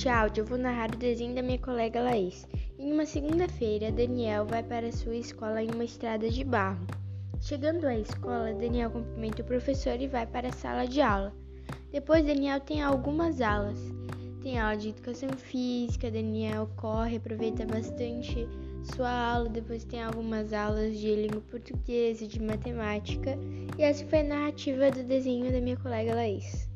Neste áudio eu vou narrar o desenho da minha colega Laís. Em uma segunda-feira, Daniel vai para sua escola em uma estrada de barro. Chegando à escola, Daniel cumprimenta o professor e vai para a sala de aula. Depois, Daniel tem algumas aulas. Tem aula de educação física, Daniel corre, aproveita bastante sua aula. Depois tem algumas aulas de língua portuguesa, de matemática. E essa foi a narrativa do desenho da minha colega Laís.